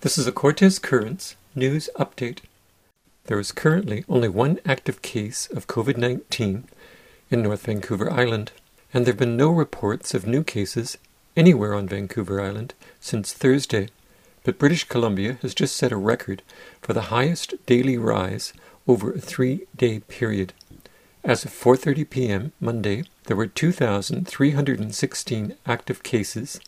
This is a Cortes Currents news update. There is currently only one active case of COVID 19 in North Vancouver Island, and there have been no reports of new cases anywhere on Vancouver Island since Thursday. But British Columbia has just set a record for the highest daily rise over a three day period. As of 4:30 p.m. Monday, there were 2,316 active cases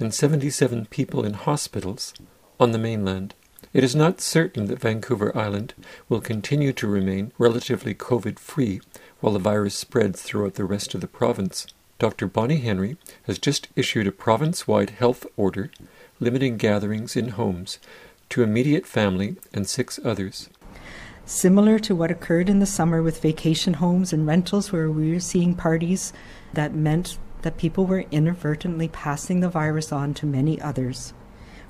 and 77 people in hospitals on the mainland. It is not certain that Vancouver Island will continue to remain relatively COVID free while the virus spreads throughout the rest of the province. Dr. Bonnie Henry has just issued a province wide health order limiting gatherings in homes to immediate family and six others. Similar to what occurred in the summer with vacation homes and rentals, where we were seeing parties that meant that people were inadvertently passing the virus on to many others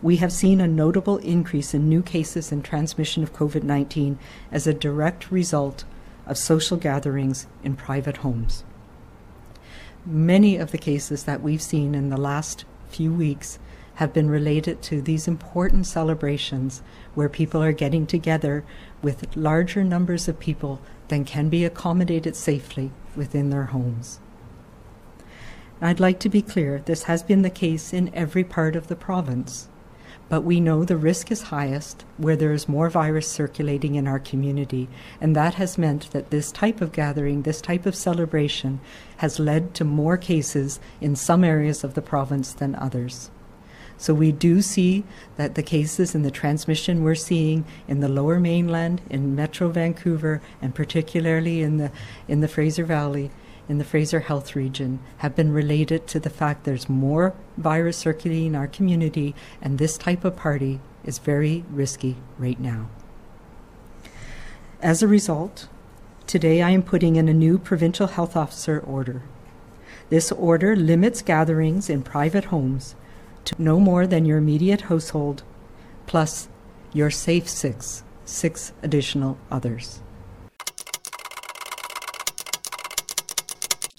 we have seen a notable increase in new cases and transmission of COVID 19 as a direct result of social gatherings in private homes. Many of the cases that we've seen in the last few weeks have been related to these important celebrations where people are getting together with larger numbers of people than can be accommodated safely within their homes. I'd like to be clear this has been the case in every part of the province but we know the risk is highest where there is more virus circulating in our community. And that has meant that this type of gathering, this type of celebration, has led to more cases in some areas of the province than others. So we do see that the cases and the transmission we're seeing in the lower mainland, in Metro Vancouver, and particularly in the in the Fraser Valley in the Fraser Health region have been related to the fact there's more virus circulating in our community, and this type of party is very risky right now. As a result, today I am putting in a new provincial health officer order. This order limits gatherings in private homes to no more than your immediate household plus your safe six, six additional others.